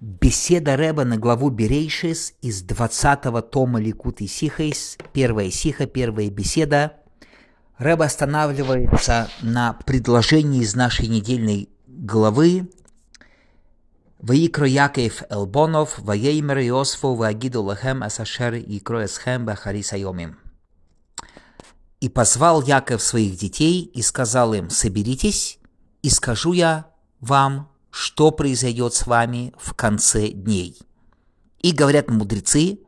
Беседа Ребе на главу Берейшис из 20-го тома Ликутей Сихойс, первая Сиха, первая беседа. Ребе останавливается на предложении из нашей недельной главы «ויקרא יעקב אל בניו ויאמר האספו ואגידה לכם את אשר יקרא אתכם באחרית הימים». «И позвал Яков своих детей и сказал им, соберитесь, и скажу я вам, что произойдет с вами в конце дней. И говорят мудрецы,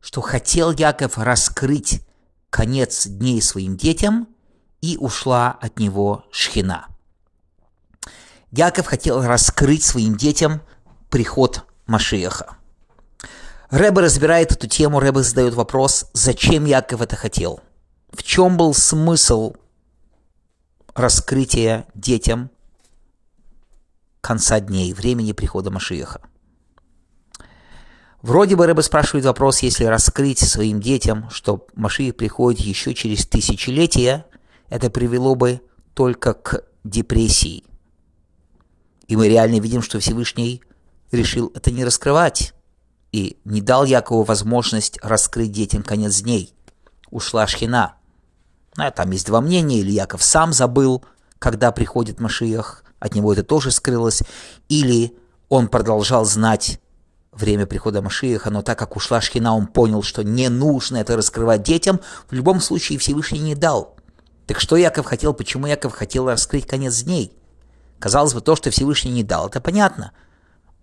что хотел Яков раскрыть конец дней своим детям, и ушла от него шхина. Яков хотел раскрыть своим детям приход Машиаха. Рэбе разбирает эту тему, Рэбе задает вопрос, зачем Яков это хотел? В чем был смысл раскрытия детям конца дней, времени прихода Машиеха. Вроде бы Рэбе спрашивает вопрос, если раскрыть своим детям, что Машиих приходит еще через тысячелетия, это привело бы только к депрессии. И мы реально видим, что Всевышний решил это не раскрывать и не дал Якову возможность раскрыть детям конец дней. Ушла шхина. А там есть два мнения, или Яков сам забыл, когда приходит Машиях, от него это тоже скрылось, или он продолжал знать время прихода Машииха, но так как ушла Шхина, он понял, что не нужно это раскрывать детям, в любом случае Всевышний не дал. Так что Яков хотел, почему Яков хотел раскрыть конец дней? Казалось бы, то, что Всевышний не дал, это понятно.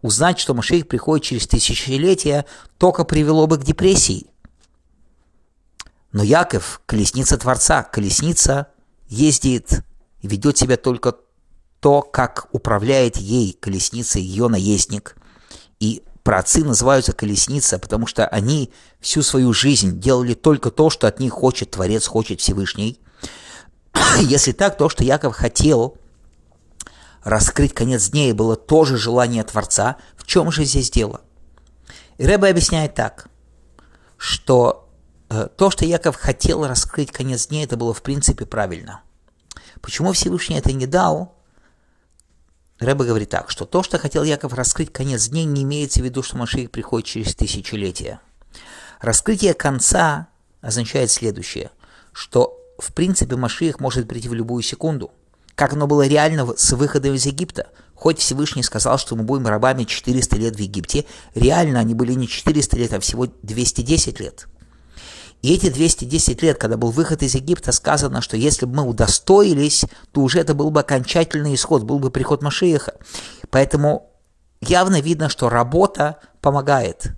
Узнать, что Машиих приходит через тысячелетия, только привело бы к депрессии. Но Яков – колесница Творца, колесница ездит ведет себя только то, как управляет ей колесницей ее наездник. И праотцы называются колесница, потому что они всю свою жизнь делали только то, что от них хочет Творец, хочет Всевышний. Если так, то, что Яков хотел раскрыть конец дней, было тоже желание Творца, в чем же здесь дело? И Рэбе объясняет так, что э, то, что Яков хотел раскрыть конец дней, это было в принципе правильно. Почему Всевышний это не дал? Рэбе говорит так, что то, что хотел Яков раскрыть конец дней, не имеется в виду, что Машиих приходит через тысячелетия. Раскрытие конца означает следующее, что в принципе Машиих может прийти в любую секунду. Как оно было реально с выходом из Египта. Хоть Всевышний сказал, что мы будем рабами 400 лет в Египте, реально они были не 400 лет, а всего 210 лет – и эти 210 лет, когда был выход из Египта, сказано, что если бы мы удостоились, то уже это был бы окончательный исход, был бы приход Машиеха. Поэтому явно видно, что работа помогает.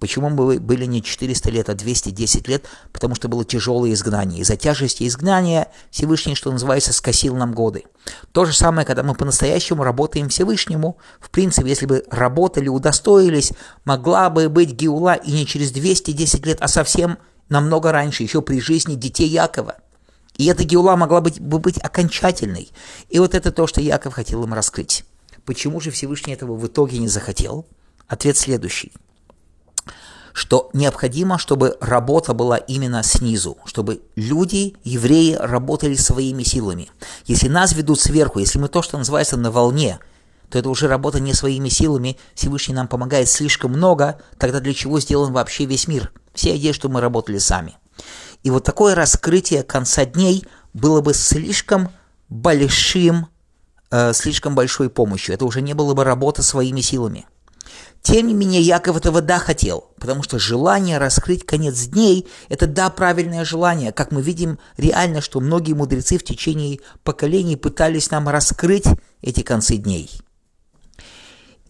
Почему мы были не 400 лет, а 210 лет? Потому что было тяжелое изгнание. Из-за тяжести изгнания Всевышний, что называется, скосил нам годы. То же самое, когда мы по-настоящему работаем Всевышнему. В принципе, если бы работали, удостоились, могла бы быть Геула и не через 210 лет, а совсем намного раньше, еще при жизни детей Якова. И эта геула могла быть, бы быть окончательной. И вот это то, что Яков хотел им раскрыть. Почему же Всевышний этого в итоге не захотел? Ответ следующий. Что необходимо, чтобы работа была именно снизу, чтобы люди, евреи, работали своими силами. Если нас ведут сверху, если мы то, что называется на волне, то это уже работа не своими силами, Всевышний нам помогает слишком много, тогда для чего сделан вообще весь мир? Все идеи, что мы работали сами. И вот такое раскрытие конца дней было бы слишком большим, э, слишком большой помощью. Это уже не было бы работа своими силами. Тем не менее, Яков этого да хотел, потому что желание раскрыть конец дней – это да, правильное желание. Как мы видим реально, что многие мудрецы в течение поколений пытались нам раскрыть эти концы дней –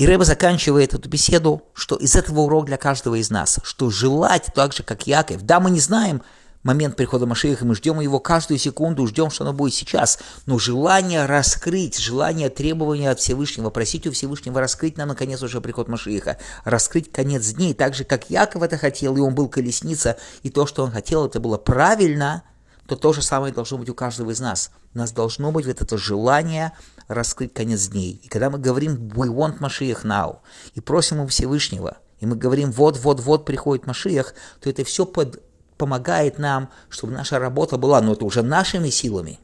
и Рэба заканчивает эту беседу, что из этого урок для каждого из нас, что желать так же, как Яков. Да, мы не знаем момент прихода Машииха, мы ждем его каждую секунду, ждем, что оно будет сейчас. Но желание раскрыть, желание требования от Всевышнего, просить у Всевышнего раскрыть нам, наконец, уже приход Машииха, раскрыть конец дней, так же, как Яков это хотел, и он был колесница, и то, что он хотел, это было правильно, то то же самое должно быть у каждого из нас. У нас должно быть вот это желание раскрыть конец дней. И когда мы говорим «we want Mashiach now» и просим у Всевышнего, и мы говорим «вот-вот-вот приходит Машиях», то это все под, помогает нам, чтобы наша работа была, но это уже нашими силами.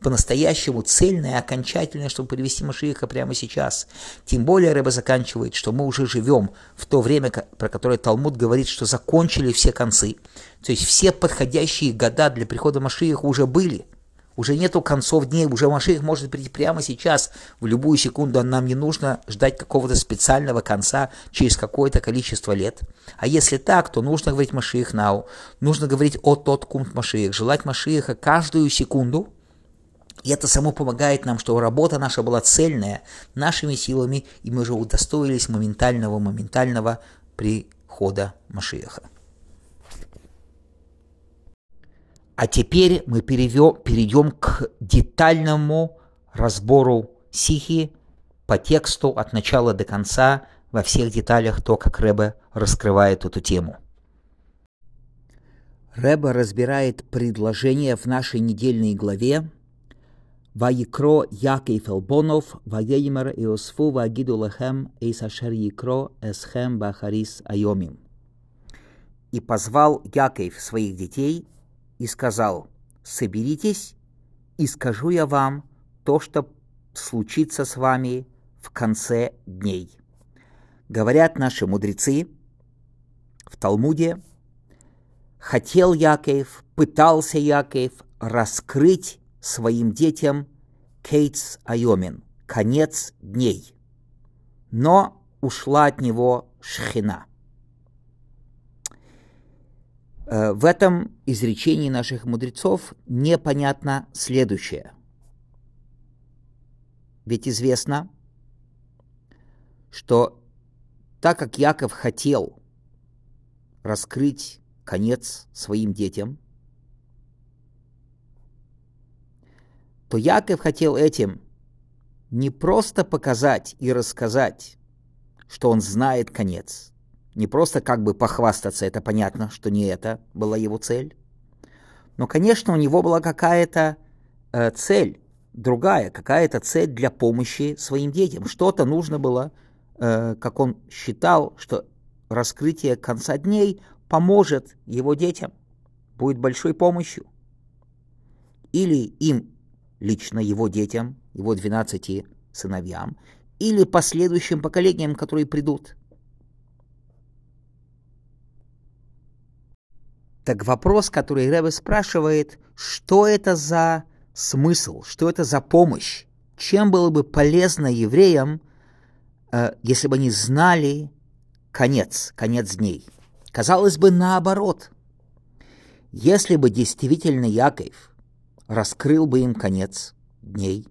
По-настоящему цельное окончательное, чтобы привести Машииха прямо сейчас. Тем более Рэба заканчивает, что мы уже живем в то время, про которое Талмуд говорит, что закончили все концы. То есть все подходящие года для прихода Машииха уже были. Уже нету концов дней, уже Машиих может прийти прямо сейчас, в любую секунду, нам не нужно ждать какого-то специального конца через какое-то количество лет. А если так, то нужно говорить Машиих нау, нужно говорить о тот кумт Машиих, желать Машииха каждую секунду, и это само помогает нам, что работа наша была цельная, нашими силами, и мы же удостоились моментального, моментального прихода Машиаха. А теперь мы перейдем к детальному разбору сихи по тексту от начала до конца во всех деталях то, как Рэбе раскрывает эту тему. Рэбе разбирает предложение в нашей недельной главе ויקרא יעקב אל בונוב, ויאמר יאספו ויגידו לכם אס אשר יקרא אסכם באחריס айомим. И позвал Яков своих детей и сказал, соберитесь, и скажу я вам то, что случится с вами в конце дней. Говорят наши мудрецы в Талмуде, хотел Яков, пытался Яков раскрыть своим детям Кейтс Айомин, конец дней. Но ушла от него Шхина. Э, в этом изречении наших мудрецов непонятно следующее. Ведь известно, что так как Яков хотел раскрыть конец своим детям – то Яков хотел этим не просто показать и рассказать, что он знает конец, не просто как бы похвастаться, это понятно, что не это была его цель, но, конечно, у него была какая-то э, цель, другая, какая-то цель для помощи своим детям. Что-то нужно было, э, как он считал, что раскрытие конца дней поможет его детям, будет большой помощью. Или им лично его детям, его 12 сыновьям, или последующим поколениям, которые придут. Так вопрос, который Рэбе спрашивает, что это за смысл, что это за помощь, чем было бы полезно евреям, э, если бы они знали конец, конец дней. Казалось бы, наоборот. Если бы действительно Яков раскрыл бы им конец дней,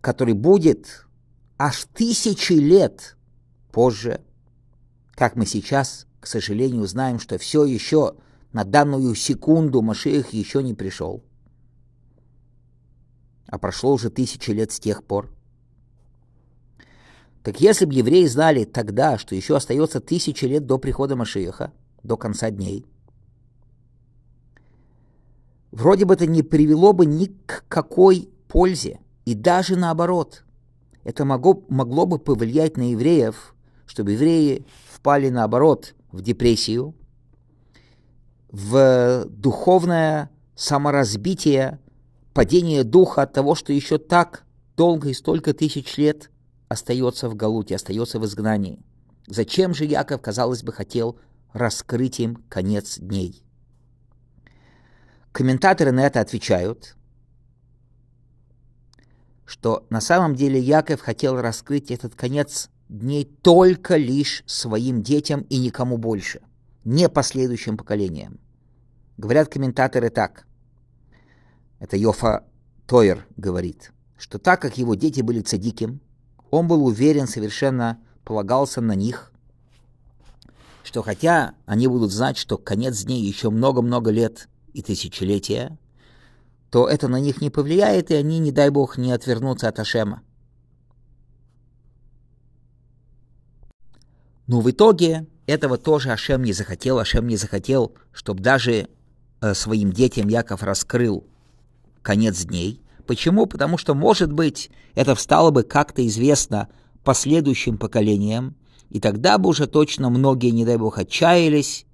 который будет аж тысячи лет позже, как мы сейчас, к сожалению, знаем, что все еще на данную секунду Машиих еще не пришел. А прошло уже тысячи лет с тех пор. Так если бы евреи знали тогда, что еще остается тысячи лет до прихода Машииха, до конца дней – вроде бы это не привело бы ни к какой пользе, и даже наоборот. Это могло, могло бы повлиять на евреев, чтобы евреи впали наоборот в депрессию, в духовное саморазбитие, падение духа от того, что еще так долго и столько тысяч лет остается в Галуте, остается в изгнании. Зачем же Яков, казалось бы, хотел раскрыть им конец дней? Комментаторы на это отвечают, что на самом деле Яков хотел раскрыть этот конец дней только лишь своим детям и никому больше, не последующим поколениям. Говорят комментаторы так. Это Йофа Тойер говорит, что так как его дети были цадиким, он был уверен, совершенно полагался на них, что хотя они будут знать, что конец дней еще много-много лет и тысячелетия, то это на них не повлияет, и они, не дай бог, не отвернутся от Ашема. Но в итоге этого тоже Ашем не захотел. Ашем не захотел, чтобы даже э, своим детям Яков раскрыл конец дней. Почему? Потому что, может быть, это стало бы как-то известно последующим поколениям, и тогда бы уже точно многие, не дай бог, отчаялись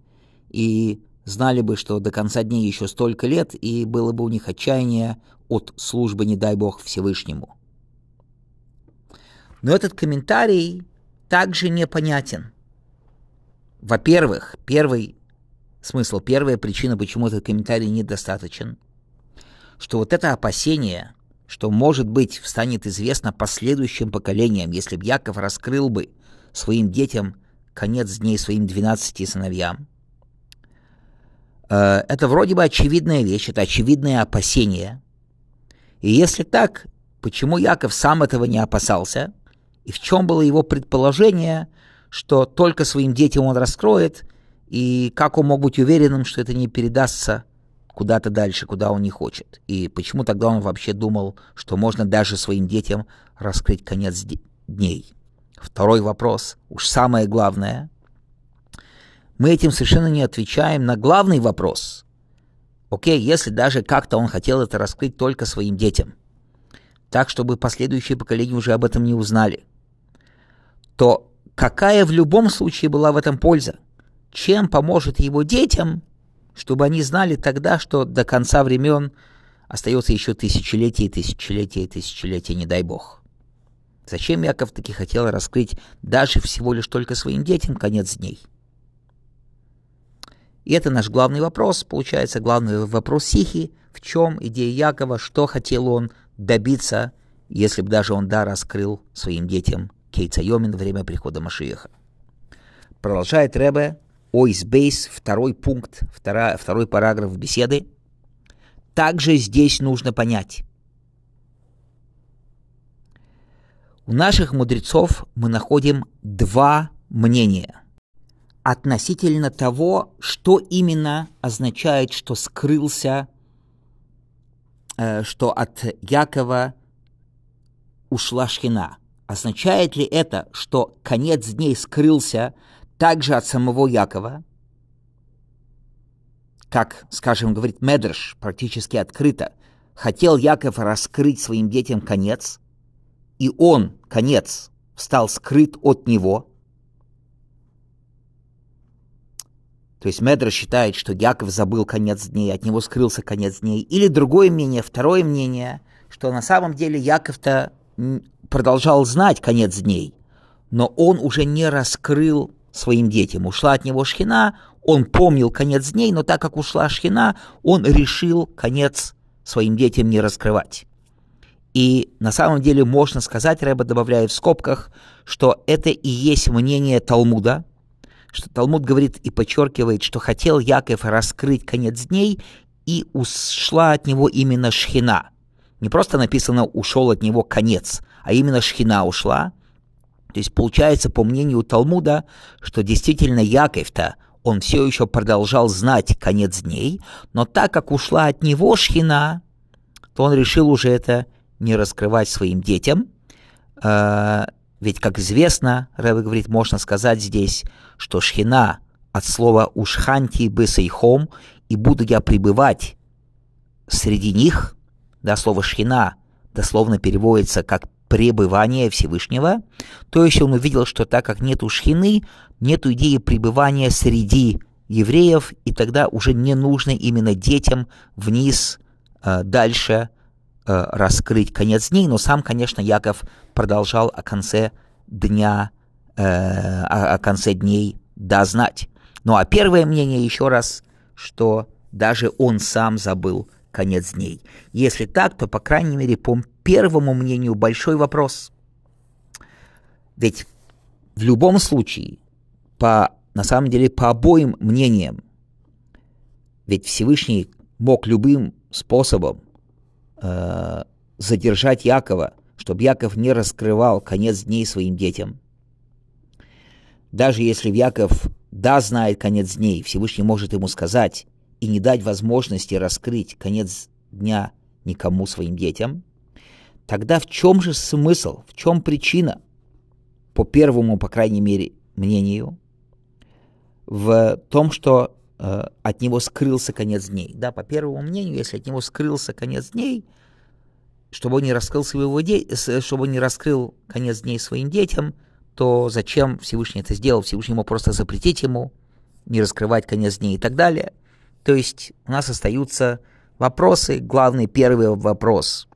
и знали бы, что до конца дней еще столько лет, и было бы у них отчаяние от службы, не дай Бог, Всевышнему. Но этот комментарий также непонятен. Во-первых, первый смысл, первая причина, почему этот комментарий недостаточен, что вот это опасение, что, может быть, станет известно последующим поколениям, если бы Яков раскрыл бы своим детям конец дней своим двенадцати сыновьям, это вроде бы очевидная вещь, это очевидное опасение. И если так, почему Яков сам этого не опасался? И в чем было его предположение, что только своим детям он раскроет, и как он мог быть уверенным, что это не передастся куда-то дальше, куда он не хочет? И почему тогда он вообще думал, что можно даже своим детям раскрыть конец дней? Второй вопрос, уж самое главное. Мы этим совершенно не отвечаем на главный вопрос. Окей, если даже как-то он хотел это раскрыть только своим детям, так, чтобы последующие поколения уже об этом не узнали, то какая в любом случае была в этом польза? Чем поможет его детям, чтобы они знали тогда, что до конца времен остается еще тысячелетие, тысячелетие, тысячелетие, не дай бог. Зачем Яков таки хотел раскрыть даже всего лишь только своим детям конец дней? И это наш главный вопрос, получается, главный вопрос Сихи, в чем идея Якова, что хотел он добиться, если бы даже он да раскрыл своим детям Кейца Йомин во время прихода Машиеха. Продолжает Ребе Ойс Бейс, второй пункт, вторая, второй параграф беседы. Также здесь нужно понять, У наших мудрецов мы находим два мнения относительно того, что именно означает, что скрылся, э, что от Якова ушла шхина. Означает ли это, что конец дней скрылся также от самого Якова, как, скажем, говорит Медрш, практически открыто, хотел Яков раскрыть своим детям конец – и он, конец, стал скрыт от него. То есть Медра считает, что Яков забыл конец дней, от него скрылся конец дней. Или другое мнение, второе мнение, что на самом деле Яков-то продолжал знать конец дней, но он уже не раскрыл своим детям. Ушла от него шхина, он помнил конец дней, но так как ушла шхина, он решил конец своим детям не раскрывать. И на самом деле можно сказать, Рэба добавляет в скобках, что это и есть мнение Талмуда, что Талмуд говорит и подчеркивает, что хотел Яков раскрыть конец дней, и ушла от него именно шхина. Не просто написано «ушел от него конец», а именно шхина ушла. То есть получается, по мнению Талмуда, что действительно Яков-то, он все еще продолжал знать конец дней, но так как ушла от него шхина, то он решил уже это не раскрывать своим детям. Ведь, как известно, Рэбе говорит, можно сказать здесь, что шхина от слова «ушханти бесейхом» и «буду я пребывать среди них», да, слово «шхина» дословно переводится как пребывание Всевышнего, то есть он увидел, что так как нету шхины, нету идеи пребывания среди евреев, и тогда уже не нужно именно детям вниз, э, дальше раскрыть конец дней, но сам, конечно, Яков продолжал о конце дня, э, о конце дней дознать. Ну а первое мнение еще раз, что даже он сам забыл конец дней. Если так, то, по крайней мере, по первому мнению большой вопрос. Ведь в любом случае, по, на самом деле, по обоим мнениям, ведь Всевышний мог любым способом э, задержать Якова, чтобы Яков не раскрывал конец дней своим детям. Даже если Яков да знает конец дней, Всевышний может ему сказать и не дать возможности раскрыть конец дня никому своим детям, тогда в чем же смысл, в чем причина, по первому, по крайней мере, мнению, в том, что от него скрылся конец дней. Да, по первому мнению, если от него скрылся конец дней, чтобы он не раскрыл своего де... чтобы он не раскрыл конец дней своим детям, то зачем Всевышний это сделал? Всевышний ему просто запретить ему не раскрывать конец дней и так далее. То есть у нас остаются вопросы. Главный первый вопрос.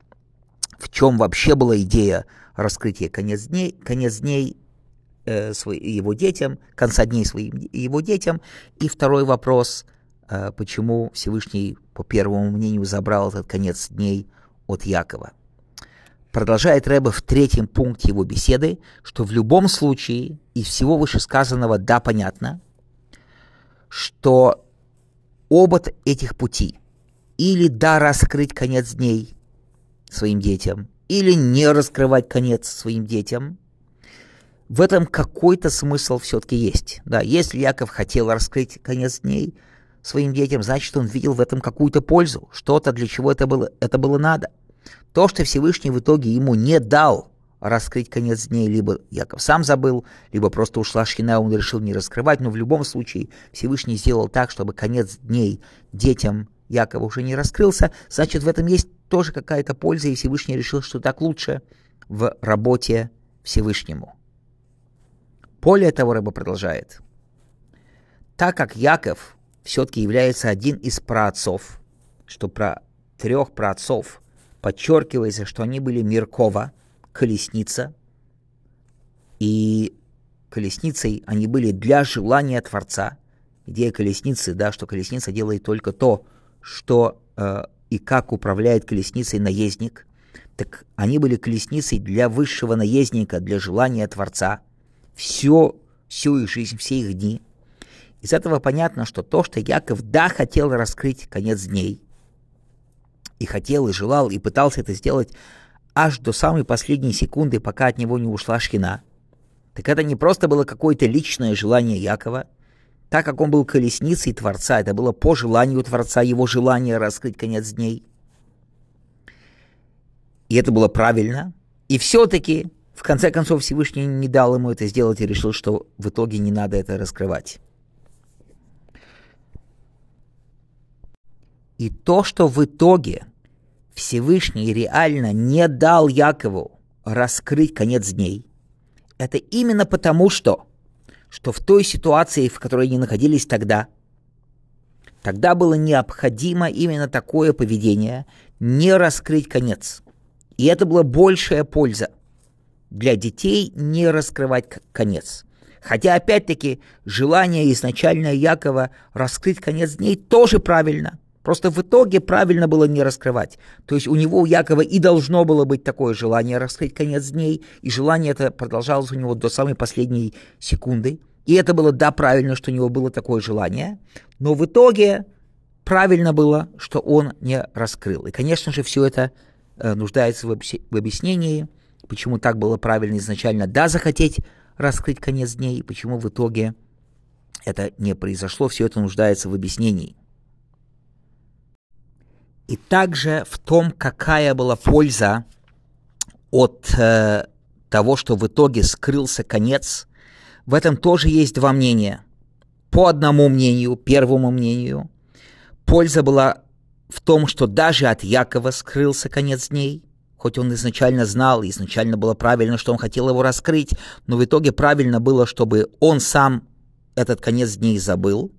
В чем вообще была идея раскрытия конец дней, конец дней э, его детям, конца дней своим его детям? И второй вопрос. Э, почему Всевышний, по первому мнению, забрал этот конец дней от Якова? Продолжает Рэбе в третьем пункте его беседы, что в любом случае из всего вышесказанного да понятно, что оба этих пути или да раскрыть конец дней своим детям, или не раскрывать конец своим детям, в этом какой-то смысл все-таки есть. Да, если Яков хотел раскрыть конец дней своим детям, значит, он видел в этом какую-то пользу, что-то, для чего это было, это было надо – то, что Всевышний в итоге ему не дал раскрыть конец дней, либо Яков сам забыл, либо просто ушла шхина, он решил не раскрывать, но в любом случае Всевышний сделал так, чтобы конец дней детям Якова уже не раскрылся, значит, в этом есть тоже какая-то польза, и Всевышний решил, что так лучше в работе Всевышнему. Более того, Рыба продолжает. Так как Яков все-таки является один из праотцов, что про трех праотцов подчеркивается, что они были Миркова, колесница, и колесницей они были для желания Творца. Идея колесницы, да, что колесница делает только то, что э, и как управляет колесницей наездник. Так они были колесницей для высшего наездника, для желания Творца. Все, всю их жизнь, все их дни. Из этого понятно, что то, что Яков да хотел раскрыть конец дней, и хотел, и желал, и пытался это сделать аж до самой последней секунды, пока от него не ушла шхина. Так это не просто было какое-то личное желание Якова, так как он был колесницей Творца, это было по желанию Творца, его желание раскрыть конец дней. И это было правильно. И все-таки, в конце концов, Всевышний не дал ему это сделать и решил, что в итоге не надо это раскрывать. И то, что в итоге Всевышний реально не дал Якову раскрыть конец дней, это именно потому, что, что в той ситуации, в которой они находились тогда, тогда было необходимо именно такое поведение, не раскрыть конец. И это была большая польза для детей не раскрывать конец. Хотя, опять-таки, желание изначальное Якова раскрыть конец дней тоже правильно. Просто в итоге правильно было не раскрывать. То есть у него, у Якова, и должно было быть такое желание раскрыть конец дней, и желание это продолжалось у него до самой последней секунды. И это было, да, правильно, что у него было такое желание, но в итоге правильно было, что он не раскрыл. И, конечно же, все это э, нуждается в объяснении, почему так было правильно изначально, да, захотеть раскрыть конец дней, и почему в итоге это не произошло, все это нуждается в объяснении и также в том, какая была польза от э, того, что в итоге скрылся конец, в этом тоже есть два мнения. По одному мнению, первому мнению, польза была в том, что даже от Якова скрылся конец дней, хоть он изначально знал, изначально было правильно, что он хотел его раскрыть, но в итоге правильно было, чтобы он сам этот конец дней забыл.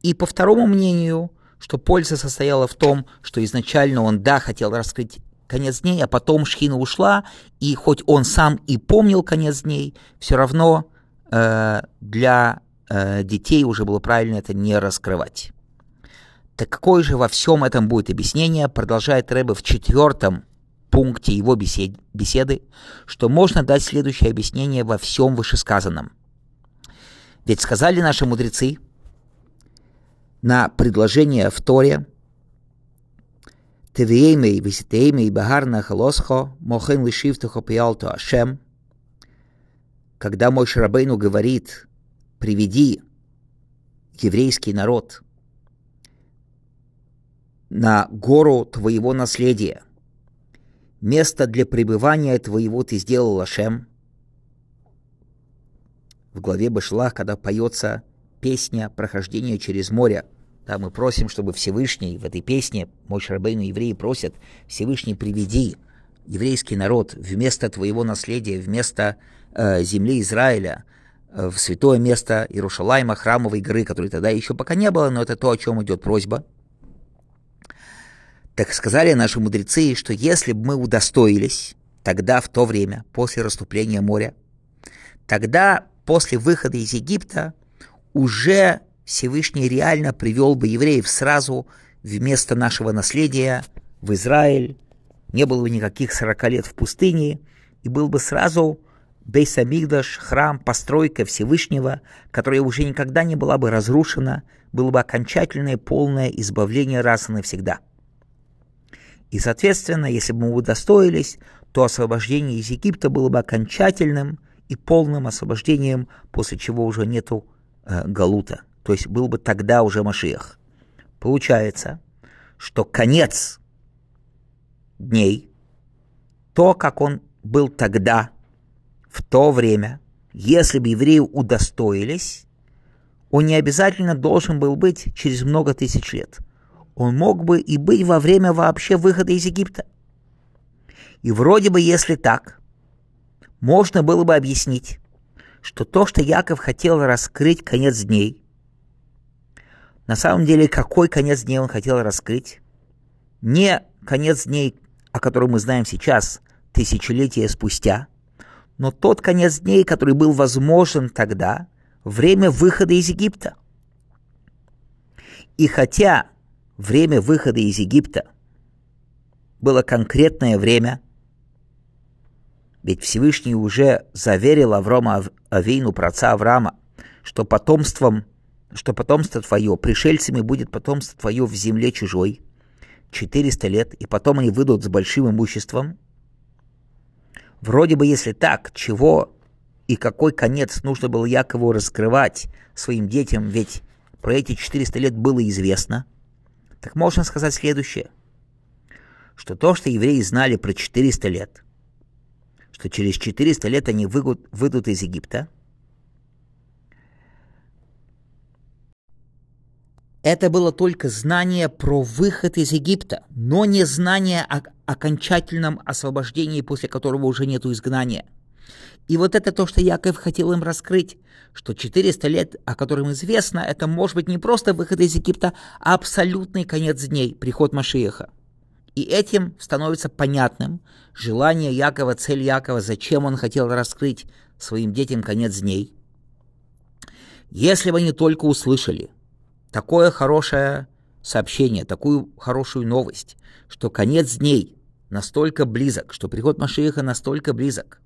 И по второму мнению, что польза состояла в том, что изначально он, да, хотел раскрыть конец дней, а потом Шхина ушла, и хоть он сам и помнил конец дней, все равно э, для э, детей уже было правильно это не раскрывать. Так какое же во всем этом будет объяснение, продолжает Рэбе в четвертом пункте его бесед, беседы, что можно дать следующее объяснение во всем вышесказанном. Ведь сказали наши мудрецы – на предложение в Торе Тевиемей виситеймей багарна халосхо мохен лишивтухо пиалто Ашем когда мой Шарабейну говорит «приведи еврейский народ на гору твоего наследия, место для пребывания твоего ты сделал Ашем». В главе Башлах, когда поется песня прохождения через море. Да, мы просим, чтобы Всевышний в этой песне, мой Шарбейну евреи просят, Всевышний приведи еврейский народ вместо твоего наследия, вместо э, земли Израиля, э, в святое место Иерушалайма, храмовой горы, которой тогда еще пока не было, но это то, о чем идет просьба. Так сказали наши мудрецы, что если бы мы удостоились тогда, в то время, после расступления моря, тогда после выхода из Египта уже Всевышний реально привел бы евреев сразу вместо нашего наследия в Израиль, не было бы никаких 40 лет в пустыне, и был бы сразу Бейсамигдаш, храм, постройка Всевышнего, которая уже никогда не была бы разрушена, было бы окончательное полное избавление раз и навсегда. И, соответственно, если бы мы удостоились, то освобождение из Египта было бы окончательным и полным освобождением, после чего уже нету э, Галута. То есть был бы тогда уже Машиах. Получается, что конец дней, то, как он был тогда, в то время, если бы евреи удостоились, он не обязательно должен был быть через много тысяч лет. Он мог бы и быть во время вообще выхода из Египта. И вроде бы, если так, можно было бы объяснить, что то, что Яков хотел раскрыть конец дней, на самом деле, какой конец дней он хотел раскрыть? Не конец дней, о котором мы знаем сейчас, тысячелетия спустя, но тот конец дней, который был возможен тогда, время выхода из Египта. И хотя время выхода из Египта. Было конкретное время, ведь Всевышний уже заверил Аврома Авейну, праца Авраама, что потомством, что потомство твое, пришельцами будет потомство твое в земле чужой, 400 лет, и потом они выйдут с большим имуществом. Вроде бы, если так, чего и какой конец нужно было Якову раскрывать своим детям, ведь про эти 400 лет было известно, так можно сказать следующее, что то, что евреи знали про 400 лет, что через 400 лет они выйдут, выйдут из Египта – Это было только знание про выход из Египта, но не знание о окончательном освобождении, после которого уже нет изгнания. И вот это то, что Яков хотел им раскрыть, что 400 лет, о котором известно, это может быть не просто выход из Египта, а абсолютный конец дней, приход Машиеха. И этим становится понятным желание Якова, цель Якова, зачем он хотел раскрыть своим детям конец дней. Если бы они только услышали – такое хорошее сообщение, такую хорошую новость, что конец дней настолько близок, что приход Машииха настолько близок,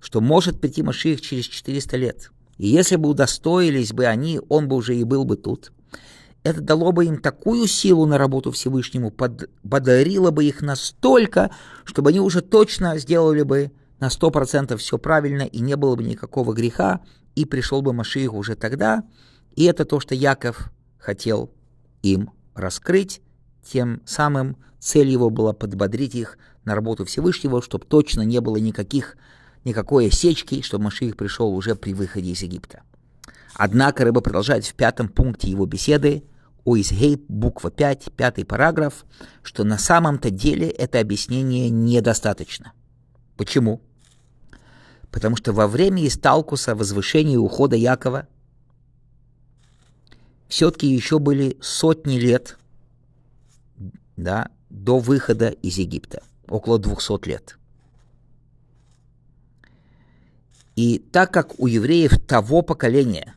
что может прийти Машиих через 400 лет. И если бы удостоились бы они, он бы уже и был бы тут. Это дало бы им такую силу на работу Всевышнему, подарило бы их настолько, чтобы они уже точно сделали бы на 100% все правильно, и не было бы никакого греха, и пришел бы Машиих уже тогда. И это то, что Яков хотел им раскрыть, тем самым цель его была подбодрить их на работу Всевышнего, чтобы точно не было никаких, никакой осечки, чтобы Машиих пришел уже при выходе из Египта. Однако Рыба продолжает в пятом пункте его беседы о Изгейб, буква 5, пятый параграф, что на самом-то деле это объяснение недостаточно. Почему? Потому что во время Исталкуса, возвышения и ухода Якова, все-таки еще были сотни лет да, до выхода из Египта, около 200 лет. И так как у евреев того поколения,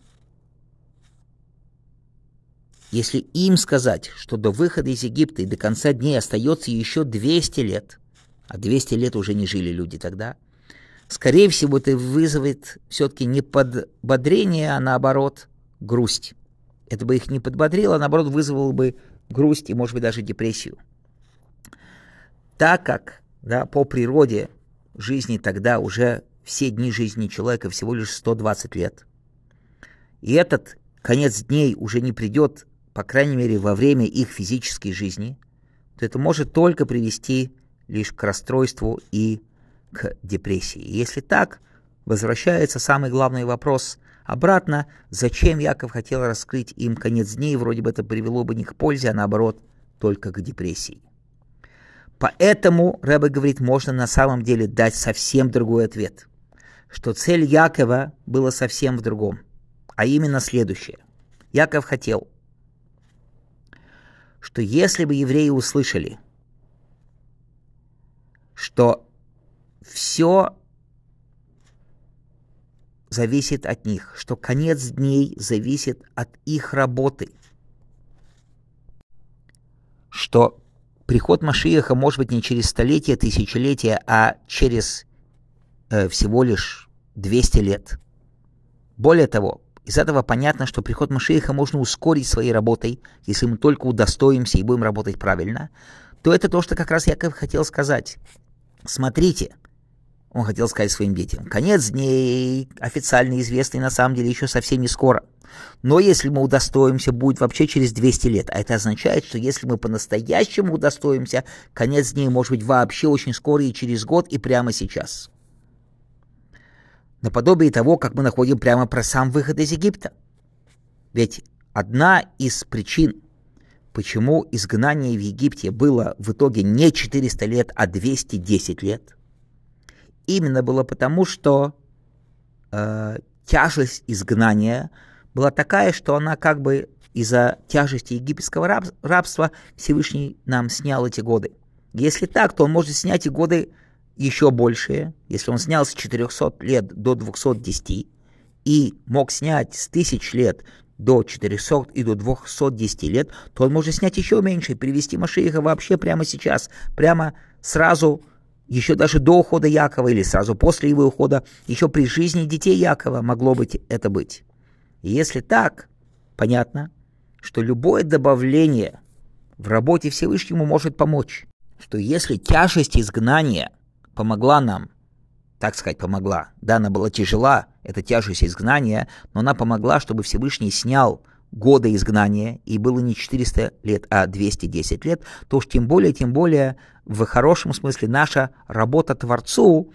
если им сказать, что до выхода из Египта и до конца дней остается еще 200 лет, а 200 лет уже не жили люди тогда, скорее всего, это вызовет все-таки не подбодрение, а наоборот грусть. Это бы их не подбодрило, а наоборот вызвало бы грусть и, может быть, даже депрессию. Так как да, по природе жизни тогда уже все дни жизни человека всего лишь 120 лет, и этот конец дней уже не придет, по крайней мере, во время их физической жизни, то это может только привести лишь к расстройству и к депрессии. Если так, возвращается самый главный вопрос – Обратно, зачем Яков хотел раскрыть им конец дней, вроде бы это привело бы не к пользе, а наоборот, только к депрессии. Поэтому, Рэбе говорит, можно на самом деле дать совсем другой ответ, что цель Якова была совсем в другом, а именно следующее. Яков хотел, что если бы евреи услышали, что все зависит от них, что конец дней зависит от их работы, что приход Машиеха может быть не через столетия, тысячелетия, а через э, всего лишь 200 лет. Более того, из этого понятно, что приход Машиеха можно ускорить своей работой, если мы только удостоимся и будем работать правильно, то это то, что как раз Яков хотел сказать. Смотрите, он хотел сказать своим детям, конец дней, официально известный на самом деле еще совсем не скоро. Но если мы удостоимся, будет вообще через 200 лет. А это означает, что если мы по-настоящему удостоимся, конец дней может быть вообще очень скоро и через год, и прямо сейчас наподобие того, как мы находим прямо про сам выход из Египта. Ведь одна из причин, почему изгнание в Египте было в итоге не 400 лет, а 210 лет, именно было потому, что э, тяжесть изгнания была такая, что она как бы из-за тяжести египетского раб, рабства Всевышний нам снял эти годы. Если так, то он может снять и годы еще большие, если он снял с 400 лет до 210 и мог снять с 1000 лет до 400 и до 210 лет, то он может снять еще меньше и привести Машииха вообще прямо сейчас, прямо сразу, еще даже до ухода Якова или сразу после его ухода, еще при жизни детей Якова могло быть это быть. И если так, понятно, что любое добавление в работе Всевышнему может помочь, что если тяжесть изгнания помогла нам, так сказать, помогла. Да, она была тяжела, это тяжесть изгнания, но она помогла, чтобы Всевышний снял годы изгнания, и было не 400 лет, а 210 лет, то уж тем более, тем более, в хорошем смысле, наша работа Творцу,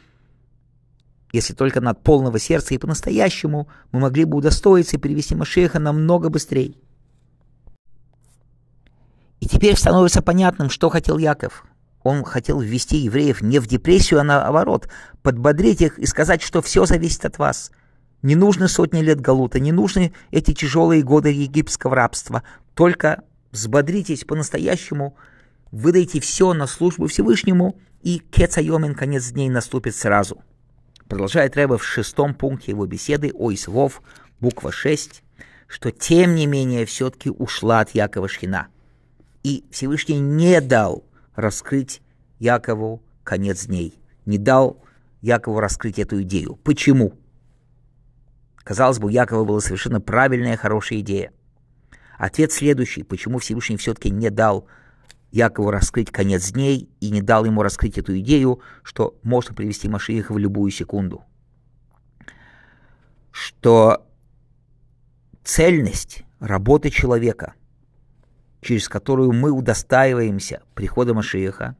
если только над полного сердца и по-настоящему, мы могли бы удостоиться и привести Машеха намного быстрее. И теперь становится понятным, что хотел Яков – он хотел ввести евреев не в депрессию, а наоборот, подбодрить их и сказать, что все зависит от вас. Не нужны сотни лет Галута, не нужны эти тяжелые годы египетского рабства. Только взбодритесь по-настоящему, выдайте все на службу Всевышнему, и Кецайомин конец дней наступит сразу. Продолжает Рэба в шестом пункте его беседы о Исвов, буква 6, что тем не менее все-таки ушла от Якова Шхина. И Всевышний не дал раскрыть Якову конец дней, не дал Якову раскрыть эту идею. Почему? Казалось бы, у Якова была совершенно правильная, хорошая идея. Ответ следующий, почему Всевышний все-таки не дал Якову раскрыть конец дней и не дал ему раскрыть эту идею, что можно привести Машииха в любую секунду. Что цельность работы человека – через которую мы удостаиваемся прихода Машиеха.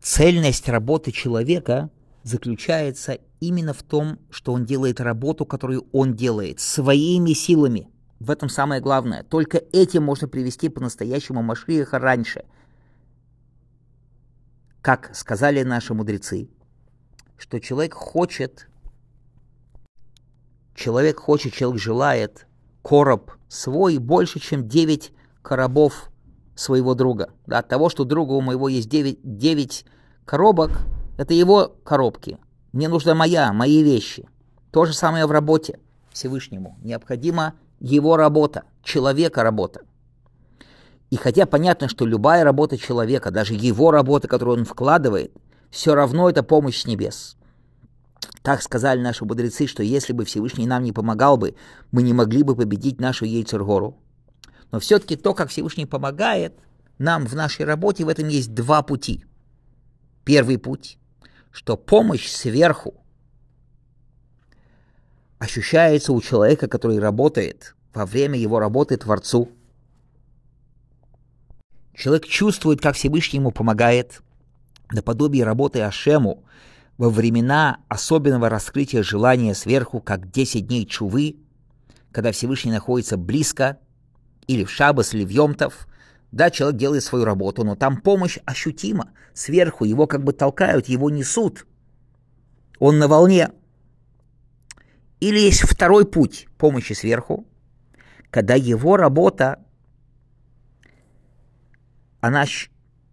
Цельность работы человека заключается именно в том, что он делает работу, которую он делает своими силами. В этом самое главное. Только этим можно привести по-настоящему Машиеха раньше. Как сказали наши мудрецы, что человек хочет, человек хочет, человек желает – короб свой больше, чем 9 коробов своего друга. Да, от того, что друга у моего есть 9, 9 коробок, это его коробки. Мне нужна моя, мои вещи. То же самое в работе Всевышнему. Необходима его работа, человека работа. И хотя понятно, что любая работа человека, даже его работа, которую он вкладывает, все равно это помощь с небес. Так сказали наши мудрецы, что если бы Всевышний нам не помогал бы, мы не могли бы победить нашу Ейцергору. Но все-таки то, как Всевышний помогает нам в нашей работе, в этом есть два пути. Первый путь, что помощь сверху ощущается у человека, который работает во время его работы Творцу. Человек чувствует, как Всевышний ему помогает, наподобие работы Ашему – во времена особенного раскрытия желания сверху, как 10 дней чувы, когда Всевышний находится близко, или в Шабас, или в Йомтов, да, человек делает свою работу, но там помощь ощутима. Сверху его как бы толкают, его несут. Он на волне. Или есть второй путь помощи сверху, когда его работа, она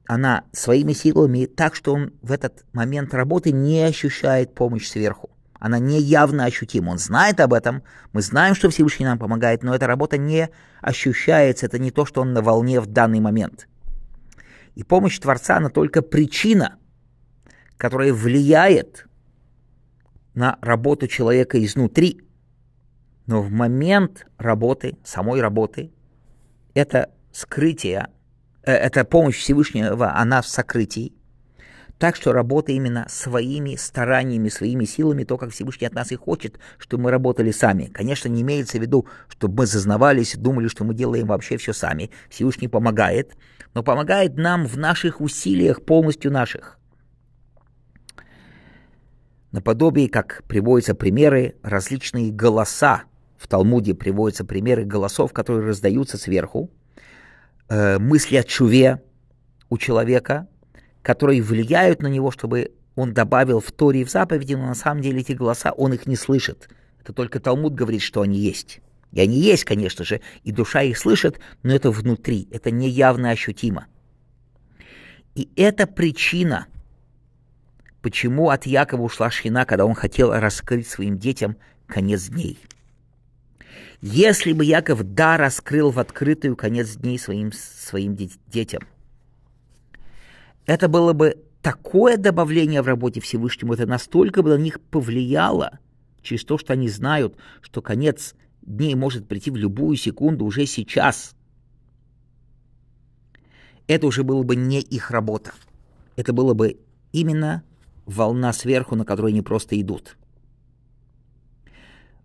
она своими силами так, что он в этот момент работы не ощущает помощь сверху. Она не явно ощутима. Он знает об этом, мы знаем, что Всевышний нам помогает, но эта работа не ощущается, это не то, что он на волне в данный момент. И помощь Творца, она только причина, которая влияет на работу человека изнутри. Но в момент работы, самой работы, это скрытие, это помощь Всевышнего, она в сокрытии. Так что работа именно своими стараниями, своими силами, то, как Всевышний от нас и хочет, чтобы мы работали сами. Конечно, не имеется в виду, чтобы мы зазнавались думали, что мы делаем вообще все сами. Всевышний помогает, но помогает нам в наших усилиях, полностью наших. Наподобие, как приводятся примеры, различные голоса. В Талмуде приводятся примеры голосов, которые раздаются сверху. Э, мысли о чуве у человека – которые влияют на него, чтобы он добавил в Торе в заповеди, но на самом деле эти голоса, он их не слышит. Это только Талмуд говорит, что они есть. И они есть, конечно же, и душа их слышит, но это внутри, это неявно ощутимо. И это причина, почему от Якова ушла Шхина, когда он хотел раскрыть своим детям конец дней. Если бы Яков да раскрыл в открытую конец дней своим, своим детям – это было бы такое добавление в работе Всевышнему, это настолько бы на них повлияло, через то, что они знают, что конец дней может прийти в любую секунду, уже сейчас. Это уже было бы не их работа. Это было бы именно волна сверху, на которой они просто идут.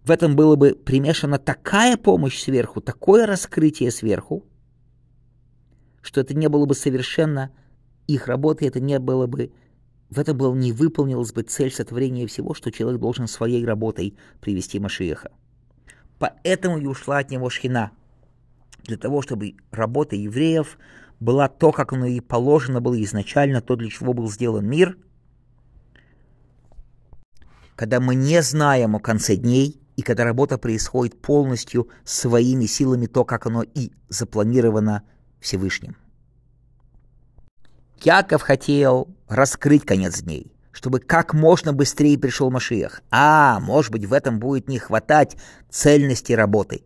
В этом было бы примешана такая помощь сверху, такое раскрытие сверху, что это не было бы совершенно их работы это не было бы, в этом было не выполнилась бы цель сотворения всего, что человек должен своей работой привести Машиеха. Поэтому и ушла от него шхина, для того, чтобы работа евреев была то, как оно и положено было изначально, то, для чего был сделан мир. Когда мы не знаем о конце дней, и когда работа происходит полностью своими силами, то, как оно и запланировано Всевышним. Яков хотел раскрыть конец дней, чтобы как можно быстрее пришел Машиях. А, может быть, в этом будет не хватать цельности работы.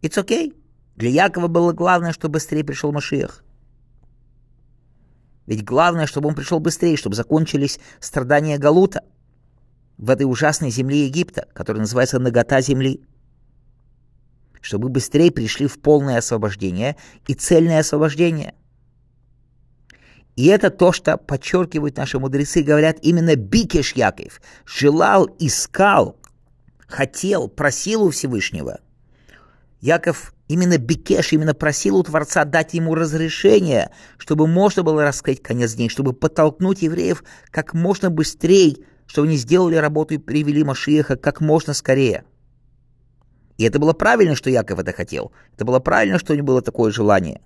It's okay. Для Якова было главное, чтобы быстрее пришел Машиях. Ведь главное, чтобы он пришел быстрее, чтобы закончились страдания Галута в этой ужасной земле Египта, которая называется нагота земли. Чтобы быстрее пришли в полное освобождение и цельное освобождение – и это то, что подчеркивают наши мудрецы, говорят именно Бикеш Яков. Желал, искал, хотел, просил у Всевышнего. Яков именно Бикеш, именно просил у Творца дать ему разрешение, чтобы можно было раскрыть конец дней, чтобы подтолкнуть евреев как можно быстрее, чтобы они сделали работу и привели Машиеха как можно скорее. И это было правильно, что Яков это хотел. Это было правильно, что у него было такое желание.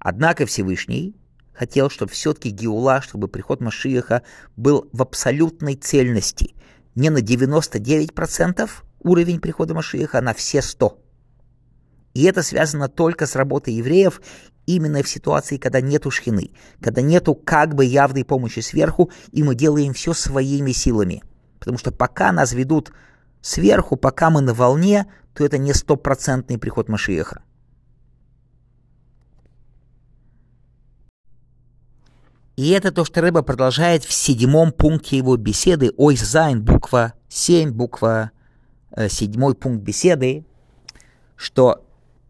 Однако Всевышний хотел, чтобы все-таки Геула, чтобы приход Машиеха был в абсолютной цельности. Не на 99% уровень прихода Машиеха, а на все 100%. И это связано только с работой евреев именно в ситуации, когда нету шхины, когда нету как бы явной помощи сверху, и мы делаем все своими силами. Потому что пока нас ведут сверху, пока мы на волне, то это не стопроцентный приход Машиеха. И это то, что Ребе продолжает в седьмом пункте его беседы. אות זיין, буква 7, буква э, седьмой пункт беседы, что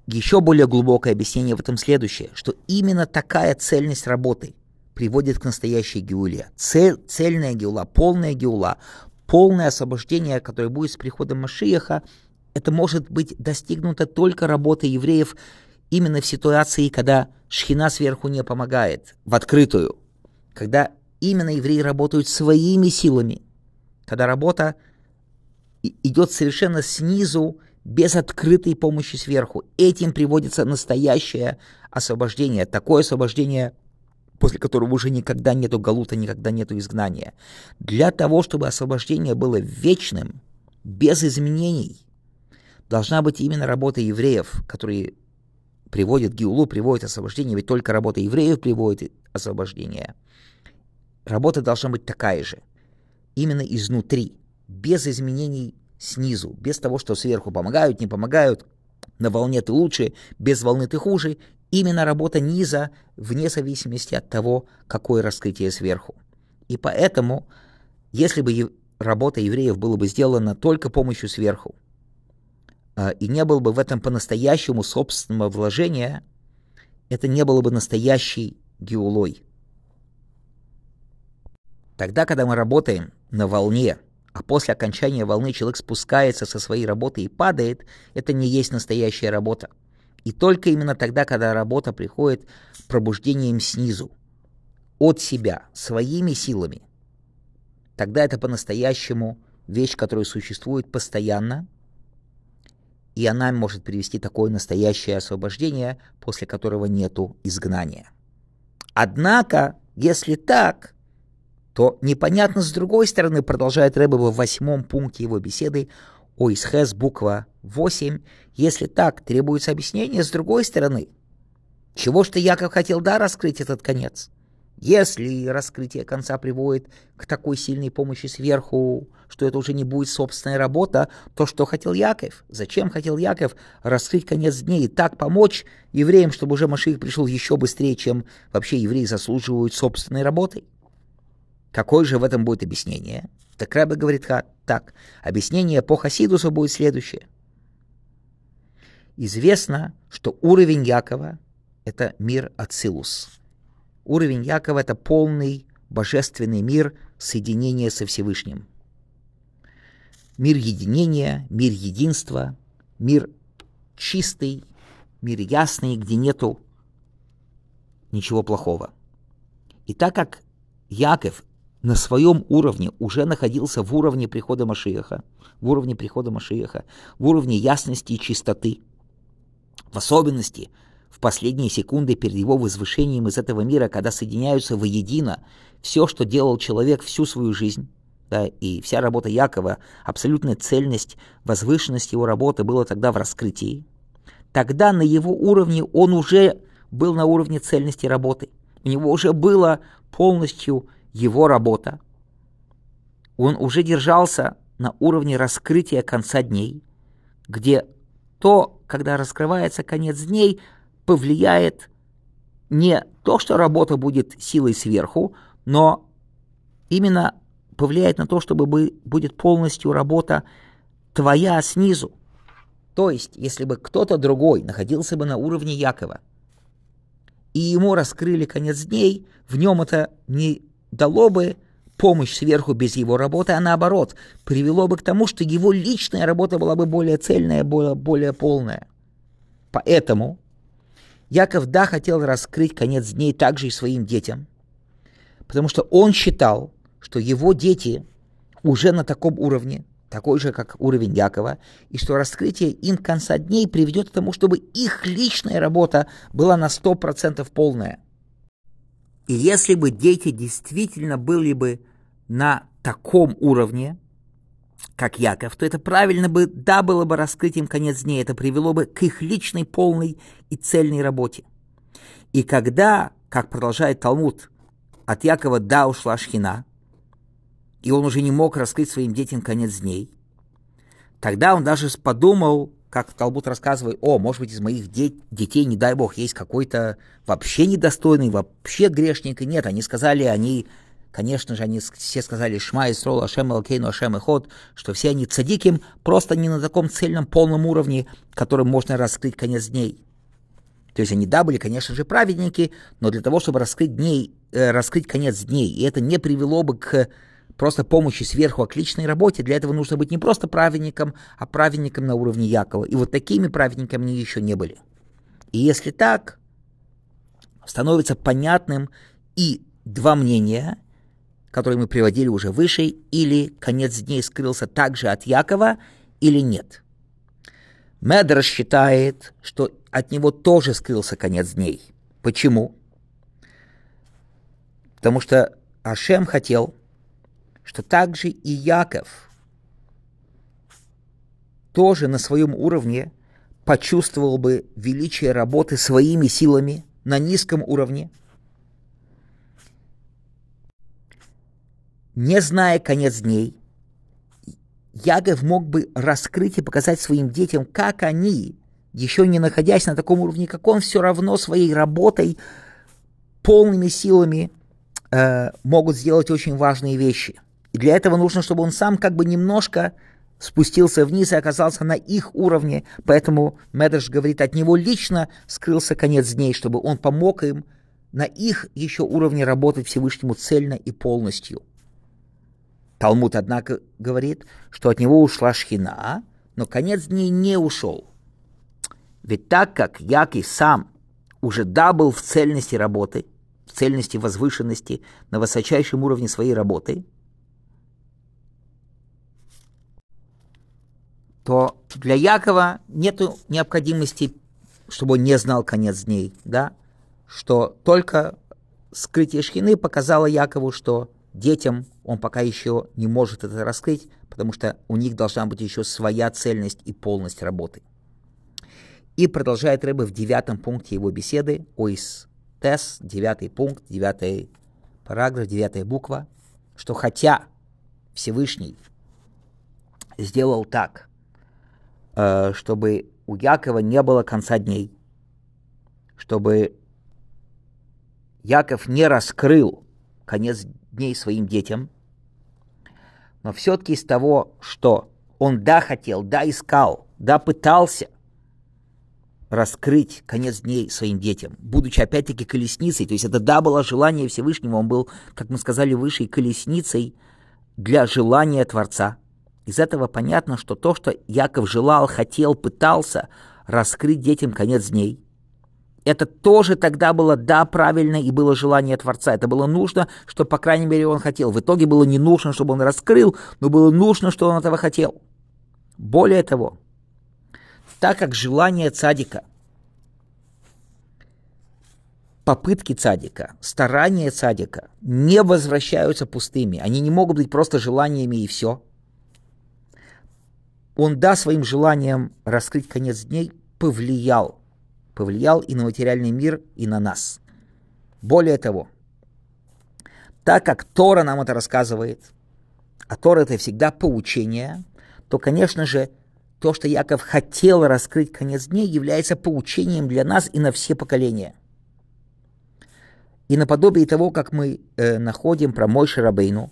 еще более глубокое объяснение в этом следующее, что именно такая цельность работы приводит к настоящей геуле. Цель, цельная геула, полная геула, полное освобождение, которое будет с приходом Машиаха, это может быть достигнуто только работой евреев именно в ситуации, когда шхина сверху не помогает, в открытую когда именно евреи работают своими силами, когда работа идет совершенно снизу, без открытой помощи сверху. Этим приводится настоящее освобождение, такое освобождение, после которого уже никогда нету галута, никогда нету изгнания. Для того, чтобы освобождение было вечным, без изменений, должна быть именно работа евреев, которые приводит Гиулу, приводит освобождение, ведь только работа евреев приводит освобождение. Работа должна быть такая же, именно изнутри, без изменений снизу, без того, что сверху помогают, не помогают, на волне ты лучше, без волны ты хуже, именно работа низа, вне зависимости от того, какое раскрытие сверху. И поэтому, если бы работа евреев была бы сделана только помощью сверху, а, и не было бы в этом по-настоящему собственного вложения, это не было бы настоящей геулой. Тогда, когда мы работаем на волне, а после окончания волны человек спускается со своей работы и падает, это не есть настоящая работа. И только именно тогда, когда работа приходит пробуждением снизу, от себя, своими силами, тогда это по-настоящему вещь, которая существует постоянно, и она может привести такое настоящее освобождение, после которого нету изгнания. Однако, если так, то непонятно с другой стороны, продолжает Рэбе в восьмом пункте его беседы, о Исхес буква 8, если так, требуется объяснение с другой стороны. Чего что Яков хотел, да, раскрыть этот конец? Если раскрытие конца приводит к такой сильной помощи сверху, что это уже не будет собственная работа, то что хотел Яков? Зачем хотел Яков раскрыть конец дней и так помочь евреям, чтобы уже Маших пришел еще быстрее, чем вообще евреи заслуживают собственной работой? Какое же в этом будет объяснение? Так Рэбе говорит так. Объяснение по Хасидусу будет следующее. Известно, что уровень Якова – это мир Ацилус – Уровень Якова — это полный божественный мир соединения со Всевышним. Мир единения, мир единства, мир чистый, мир ясный, где нету ничего плохого. И так как Яков на своем уровне уже находился в уровне прихода Машиеха, в уровне прихода Машиеха, в уровне ясности и чистоты, в особенности – в последние секунды перед его возвышением из этого мира, когда соединяются воедино все, что делал человек всю свою жизнь, да, и вся работа Якова, абсолютная цельность, возвышенность его работы была тогда в раскрытии, тогда на его уровне он уже был на уровне цельности работы. У него уже была полностью его работа. Он уже держался на уровне раскрытия конца дней, где то, когда раскрывается конец дней, повлияет не то, что работа будет силой сверху, но именно повлияет на то, чтобы будет полностью работа твоя снизу. То есть, если бы кто-то другой находился бы на уровне Якова, и ему раскрыли конец дней, в нем это не дало бы помощь сверху без его работы, а наоборот, привело бы к тому, что его личная работа была бы более цельная, более, более полная. Поэтому Яков, да, хотел раскрыть конец дней также и своим детям, потому что он считал, что его дети уже на таком уровне, такой же, как уровень Якова, и что раскрытие им конца дней приведет к тому, чтобы их личная работа была на 100% полная. И если бы дети действительно были бы на таком уровне, как Яков, то это правильно бы, да, было бы раскрытием конец дней, это привело бы к их личной, полной и цельной работе. И когда, как продолжает Талмуд, от Якова да ушла шхина, и он уже не мог раскрыть своим детям конец дней, тогда он даже подумал, как Талмуд рассказывает, о, может быть, из моих де- детей, не дай бог, есть какой-то вообще недостойный, вообще грешник. И нет, они сказали, они Конечно же, они все сказали «Шма Исрол, Ашем Алкейну, Ашем Иход», что все они цадиким, просто не на таком цельном, полном уровне, которым можно раскрыть конец дней. То есть они, да, были, конечно же, праведники, но для того, чтобы раскрыть, дней, э, раскрыть конец дней, и это не привело бы к просто помощи сверху, а к личной работе, для этого нужно быть не просто праведником, а праведником на уровне Якова. И вот такими праведниками они еще не были. И если так, становится понятным и два мнения – который мы приводили уже выше, или конец дней скрылся также от Якова, или нет. Медр считает, что от него тоже скрылся конец дней. Почему? Потому что Ашем хотел, что также и Яков тоже на своем уровне почувствовал бы величие работы своими силами на низком уровне, не зная конец дней, Ягов мог бы раскрыть и показать своим детям, как они, еще не находясь на таком уровне, как он, все равно своей работой, полными силами э, могут сделать очень важные вещи. И для этого нужно, чтобы он сам как бы немножко спустился вниз и оказался на их уровне. Поэтому Медрш говорит, от него лично скрылся конец дней, чтобы он помог им на их еще уровне работать Всевышнему цельно и полностью. Талмуд, однако, говорит, что от него ушла шхина, но конец дней не ушел. Ведь так как Яков сам уже да был в цельности работы, в цельности возвышенности на высочайшем уровне своей работы, то для Якова нет необходимости, чтобы он не знал конец дней, да? что только скрытие шхины показало Якову, что детям он пока еще не может это раскрыть, потому что у них должна быть еще своя цельность и полность работы. И продолжает Рэбе в девятом пункте его беседы, ОИС ТЭС, девятый пункт, девятый параграф, девятая буква, что хотя Всевышний сделал так, чтобы у Якова не было конца дней, чтобы Яков не раскрыл конец дней своим детям, но все-таки из того, что он да хотел, да искал, да пытался раскрыть конец дней своим детям, будучи опять-таки колесницей, то есть это да было желание Всевышнего, он был, как мы сказали выше, колесницей для желания Творца. Из этого понятно, что то, что Яков желал, хотел, пытался раскрыть детям конец дней – это тоже тогда было, да, правильно, и было желание Творца. Это было нужно, что, по крайней мере, он хотел. В итоге было не нужно, чтобы он раскрыл, но было нужно, что он этого хотел. Более того, так как желание цадика, попытки цадика, старания цадика не возвращаются пустыми, они не могут быть просто желаниями и все. Он, да, своим желанием раскрыть конец дней повлиял повлиял и на материальный мир, и на нас. Более того, так как Тора нам это рассказывает, а Тора это всегда поучение, то, конечно же, то, что Яков хотел раскрыть конец дней, является поучением для нас и на все поколения. И наподобие того, как мы э, находим про Мой Шарабейну,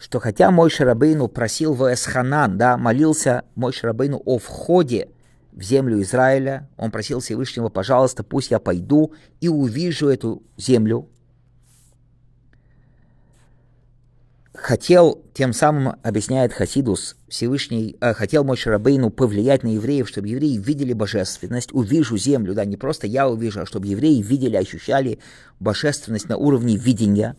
что хотя Мой Шарабейну просил в Эсханан, да, молился Мой Шарабейну о входе в землю Израиля. Он просил Всевышнего, пожалуйста, пусть я пойду и увижу эту землю. Хотел, тем самым, объясняет Хасидус, Всевышний, э, хотел мой Шарабейну повлиять на евреев, чтобы евреи видели божественность, увижу землю, да, не просто я увижу, а чтобы евреи видели, ощущали божественность на уровне видения,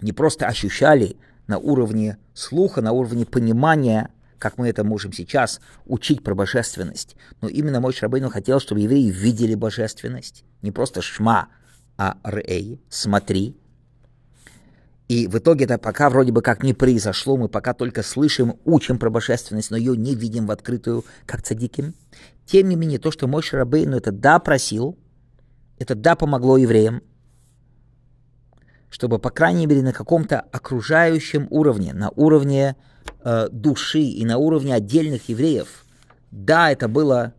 не просто ощущали на уровне слуха, на уровне понимания, как мы это можем сейчас учить про божественность. Но именно мой Шрабейну хотел, чтобы евреи видели божественность. Не просто шма, а рей, смотри. И в итоге это пока вроде бы как не произошло, мы пока только слышим, учим про божественность, но ее не видим в открытую, как цадиким. Тем не менее, то, что мой Шрабейну это да просил, это да помогло евреям, чтобы, по крайней мере, на каком-то окружающем уровне, на уровне э, души и на уровне отдельных евреев, да, это было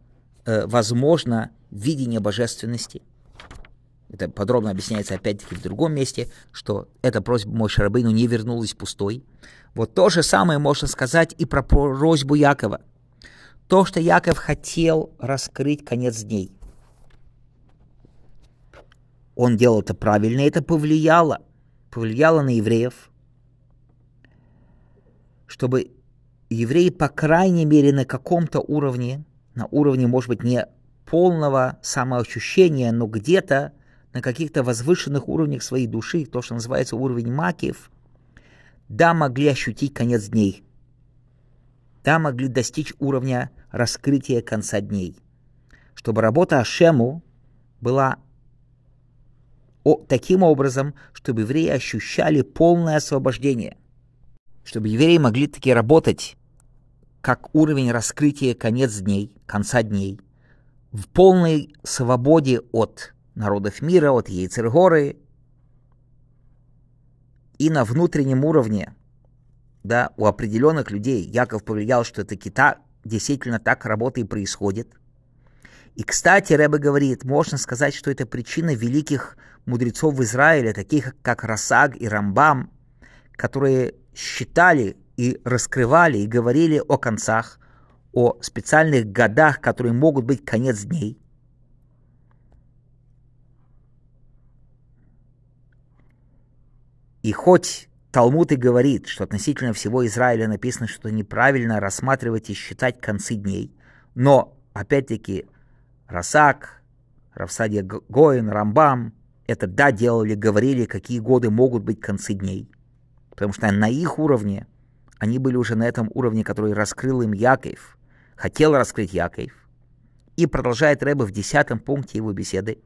э, возможно видение божественности. Это подробно объясняется опять-таки в другом месте, что эта просьба Мой Рабейну не вернулась пустой. Вот то же самое можно сказать и про просьбу Якова. То, что Яков хотел раскрыть конец дней. Он делал это правильно, это повлияло. Повлияло на евреев, чтобы евреи, по крайней мере, на каком-то уровне, на уровне, может быть, не полного самоощущения, но где-то на каких-то возвышенных уровнях своей души, то, что называется уровень макиев, да, могли ощутить конец дней, да, могли достичь уровня раскрытия конца дней, чтобы работа Ашему была о, таким образом, чтобы евреи ощущали полное освобождение – чтобы евреи могли таки работать как уровень раскрытия конец дней, конца дней, в полной свободе от народов мира, от Яйцергоры, и на внутреннем уровне, да, у определенных людей Яков повлиял, что это кита, действительно так работа и происходит. И, кстати, Рэбе говорит, можно сказать, что это причина великих мудрецов в Израиле, таких как Расаг и Рамбам, которые считали и раскрывали и говорили о концах, о специальных годах, которые могут быть конец дней. И хоть Талмуд и говорит, что относительно всего Израиля написано, что неправильно рассматривать и считать концы дней, но, опять-таки, Расак, Равсадия Гоин, Рамбам, это да, делали, говорили, какие годы могут быть концы дней. Потому что на их уровне, они были уже на этом уровне, который раскрыл им Яков, хотел раскрыть Яков. И продолжает Рэбе в десятом пункте его беседы,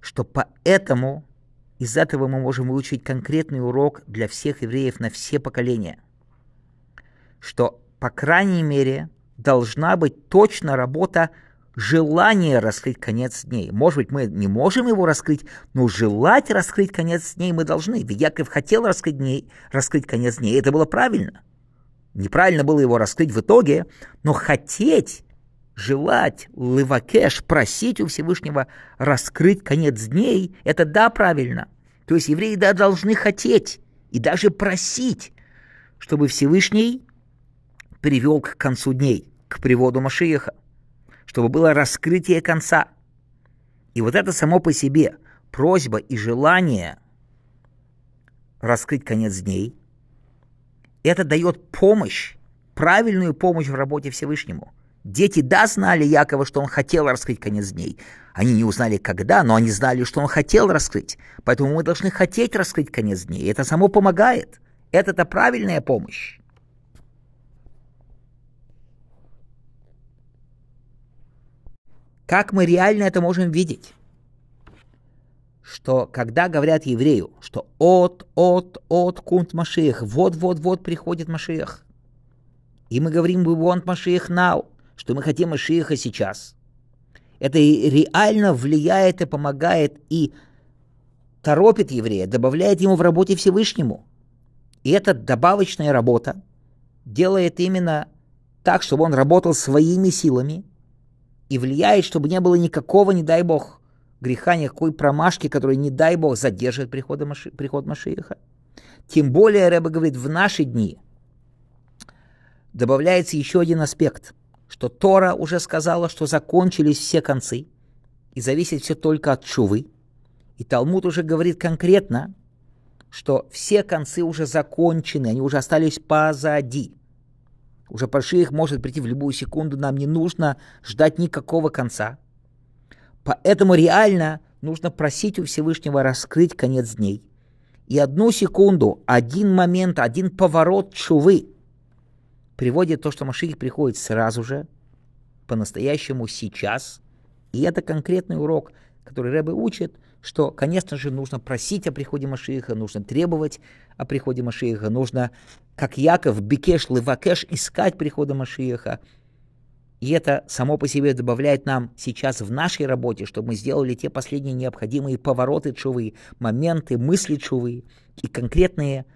что поэтому из этого мы можем выучить конкретный урок для всех евреев на все поколения, что, по крайней мере, должна быть точно работа желания раскрыть конец дней. Может быть, мы не можем его раскрыть, но желать раскрыть конец дней мы должны. Ведь Яков хотел раскрыть, дней, раскрыть конец дней, и это было правильно. Неправильно было его раскрыть в итоге, но хотеть, желать, лывакеш, просить у Всевышнего раскрыть конец дней, это да, правильно. То есть евреи да должны хотеть и даже просить, чтобы Всевышний привел к концу дней, к приводу Машиеха чтобы было раскрытие конца. И вот это само по себе просьба и желание раскрыть конец дней, это дает помощь, правильную помощь в работе Всевышнему. Дети, да, знали Якова, что он хотел раскрыть конец дней. Они не узнали, когда, но они знали, что он хотел раскрыть. Поэтому мы должны хотеть раскрыть конец дней. Это само помогает. Это-то правильная помощь. Как мы реально это можем видеть? Что когда говорят еврею, что от, от, от кунт Машиях, вот, вот, вот приходит Машиях. И мы говорим, we want Машиях now, что мы хотим Машиеха сейчас. Это реально влияет и помогает и торопит еврея, добавляет ему в работе Всевышнему. И эта добавочная работа делает именно так, чтобы он работал своими силами – и влияет, чтобы не было никакого, не дай бог, греха, никакой промашки, который, не дай бог, задерживает приход, Маши, приход Машииха. Тем более, Рэба говорит, в наши дни добавляется еще один аспект, что Тора уже сказала, что закончились все концы, и зависит все только от Чувы. И Талмуд уже говорит конкретно, что все концы уже закончены, они уже остались позади. Уже Паршиих может прийти в любую секунду, нам не нужно ждать никакого конца. Поэтому реально нужно просить у Всевышнего раскрыть конец дней. И одну секунду, один момент, один поворот чувы приводит то, что Машиих приходит сразу же, по-настоящему сейчас. И это конкретный урок, который Рэбе учит – что, конечно же, нужно просить о приходе Машииха, нужно требовать о приходе Машииха, нужно, как Яков, Бекеш, Левакеш, искать прихода Машииха. И это само по себе добавляет нам сейчас в нашей работе, чтобы мы сделали те последние необходимые повороты чувы, моменты, мысли чувы и конкретные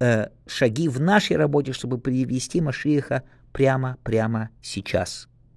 э, шаги в нашей работе, чтобы привести Машииха прямо-прямо сейчас.